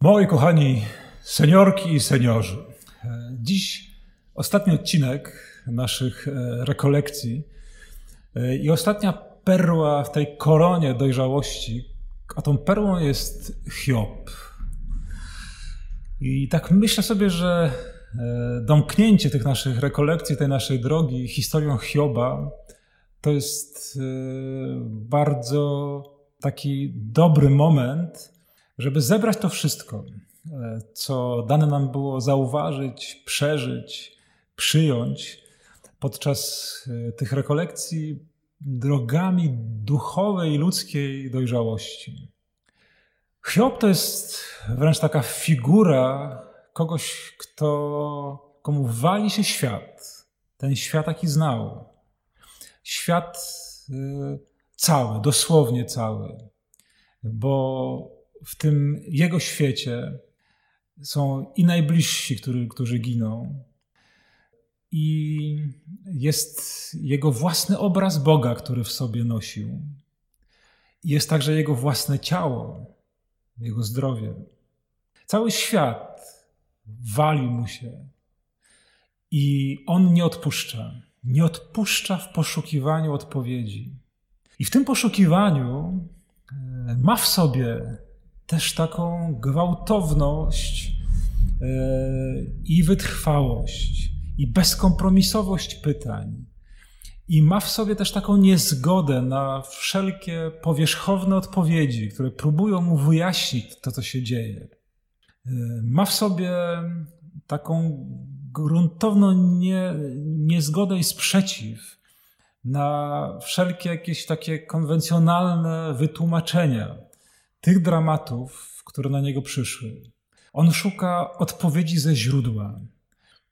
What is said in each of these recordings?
Moi kochani seniorki i seniorzy, dziś ostatni odcinek naszych e, rekolekcji e, i ostatnia perła w tej koronie dojrzałości, a tą perłą jest Hiob. I tak myślę sobie, że e, domknięcie tych naszych rekolekcji, tej naszej drogi historią Hioba, to jest bardzo taki dobry moment, żeby zebrać to wszystko, e, co dane nam było zauważyć, przeżyć, przyjąć podczas e, tych rekolekcji drogami duchowej i ludzkiej dojrzałości. Hiob to jest wręcz taka figura kogoś, kto, komu wali się świat. Ten świat, jaki znał. Świat e, cały, dosłownie cały. Bo w tym jego świecie są i najbliżsi, którzy, którzy giną, i jest jego własny obraz Boga, który w sobie nosił. Jest także jego własne ciało, jego zdrowie. Cały świat wali mu się i on nie odpuszcza. Nie odpuszcza w poszukiwaniu odpowiedzi. I w tym poszukiwaniu e, ma w sobie też taką gwałtowność e, i wytrwałość, i bezkompromisowość pytań. I ma w sobie też taką niezgodę na wszelkie powierzchowne odpowiedzi, które próbują mu wyjaśnić to, co się dzieje. E, ma w sobie taką gruntowną nie, niezgodę i sprzeciw na wszelkie jakieś takie konwencjonalne wytłumaczenia tych dramatów, które na niego przyszły. On szuka odpowiedzi ze źródła.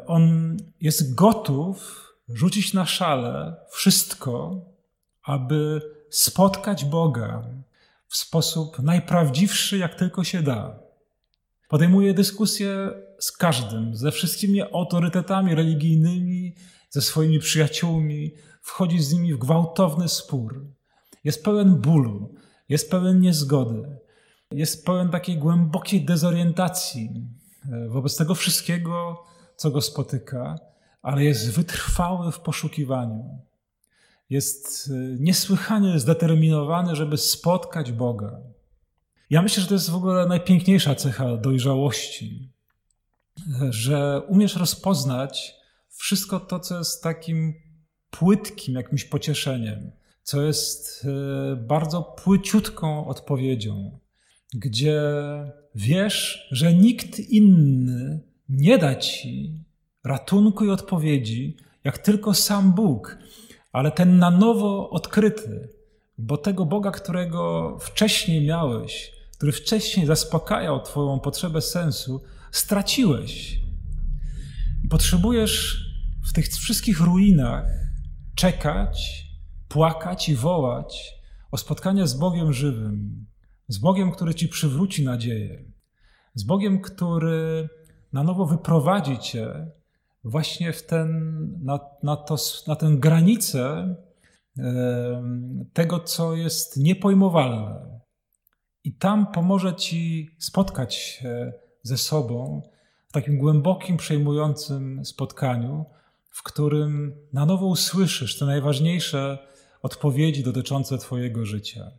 On jest gotów rzucić na szale wszystko, aby spotkać Boga w sposób najprawdziwszy, jak tylko się da. Podejmuje dyskusję z każdym, ze wszystkimi autorytetami religijnymi, ze swoimi przyjaciółmi, wchodzi z nimi w gwałtowny spór. Jest pełen bólu, jest pełen niezgody, jest pełen takiej głębokiej dezorientacji e, wobec tego wszystkiego, co go spotyka, ale jest wytrwały w poszukiwaniu. Jest e, niesłychanie zdeterminowany, żeby spotkać Boga. Ja myślę, że to jest w ogóle najpiękniejsza cecha dojrzałości, że umiesz rozpoznać wszystko to, co jest takim płytkim jakimś pocieszeniem co jest e, bardzo płyciutką odpowiedzią, gdzie wiesz, że nikt inny nie da ci ratunku i odpowiedzi, jak tylko sam Bóg, ale ten na nowo odkryty, bo tego Boga, którego wcześniej miałeś, który wcześniej zaspokajał Twoją potrzebę sensu, straciłeś. I potrzebujesz w tych wszystkich ruinach czekać płakać i wołać o spotkanie z Bogiem żywym, z Bogiem, który ci przywróci nadzieję, z Bogiem, który na nowo wyprowadzi cię właśnie w ten, na, na, to, na tę granicę tego, co jest niepojmowalne. I tam pomoże ci spotkać się ze sobą w takim głębokim, przejmującym spotkaniu, w którym na nowo usłyszysz te najważniejsze odpowiedzi dotyczące Twojego życia.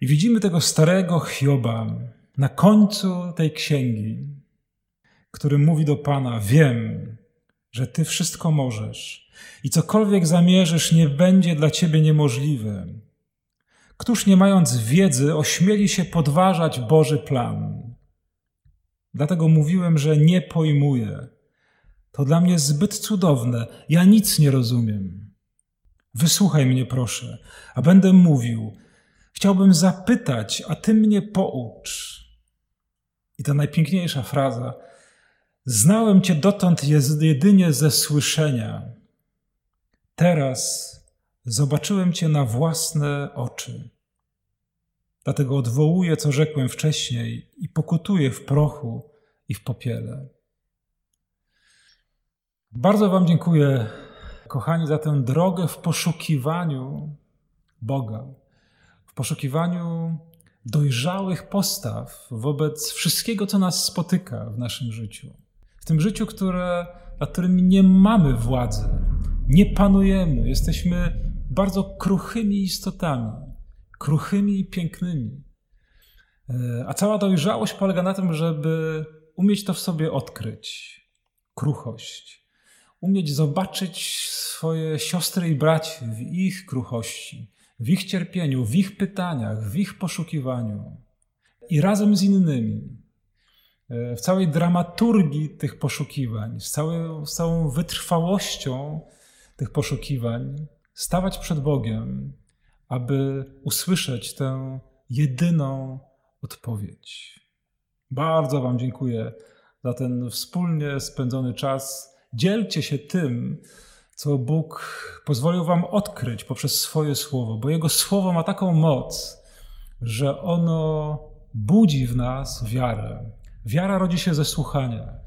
I widzimy tego starego Hioba na końcu tej księgi, który mówi do Pana: Wiem, że Ty wszystko możesz i cokolwiek zamierzysz, nie będzie dla Ciebie niemożliwe. Któż nie mając wiedzy, ośmieli się podważać Boży plan? Dlatego mówiłem, że nie pojmuję. To dla mnie zbyt cudowne, ja nic nie rozumiem. Wysłuchaj mnie, proszę, a będę mówił. Chciałbym zapytać, a ty mnie poucz. I ta najpiękniejsza fraza. Znałem cię dotąd jedynie ze słyszenia. Teraz zobaczyłem cię na własne oczy. Dlatego odwołuję, co rzekłem wcześniej, i pokutuję w prochu i w popiele. Bardzo Wam dziękuję kochani, za tę drogę w poszukiwaniu Boga, w poszukiwaniu dojrzałych postaw wobec wszystkiego, co nas spotyka w naszym życiu. W tym życiu, które, nad którym nie mamy władzy, nie panujemy, jesteśmy bardzo kruchymi istotami, kruchymi i pięknymi. E, a cała dojrzałość polega na tym, żeby umieć to w sobie odkryć kruchość, umieć zobaczyć swoje siostry i braci w ich kruchości, w ich cierpieniu, w ich pytaniach, w ich poszukiwaniu i razem z innymi, e, w całej dramaturgii tych poszukiwań, z, z całą wytrwałością tych poszukiwań, stawać przed Bogiem, aby usłyszeć tę jedyną odpowiedź. Bardzo Wam dziękuję za ten wspólnie spędzony czas. Dzielcie się tym, co Bóg pozwolił Wam odkryć poprzez swoje słowo, bo Jego słowo ma taką moc, że ono budzi w nas wiarę. Wiara rodzi się ze słuchania.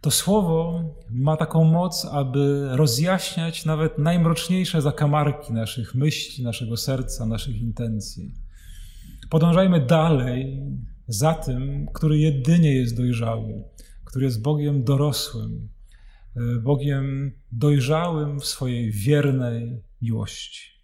To słowo ma taką moc, aby rozjaśniać nawet najmroczniejsze zakamarki naszych myśli, naszego serca, naszych intencji. Podążajmy dalej za tym, który jedynie jest dojrzały, który jest Bogiem dorosłym, Bogiem dojrzałym w swojej wiernej miłości.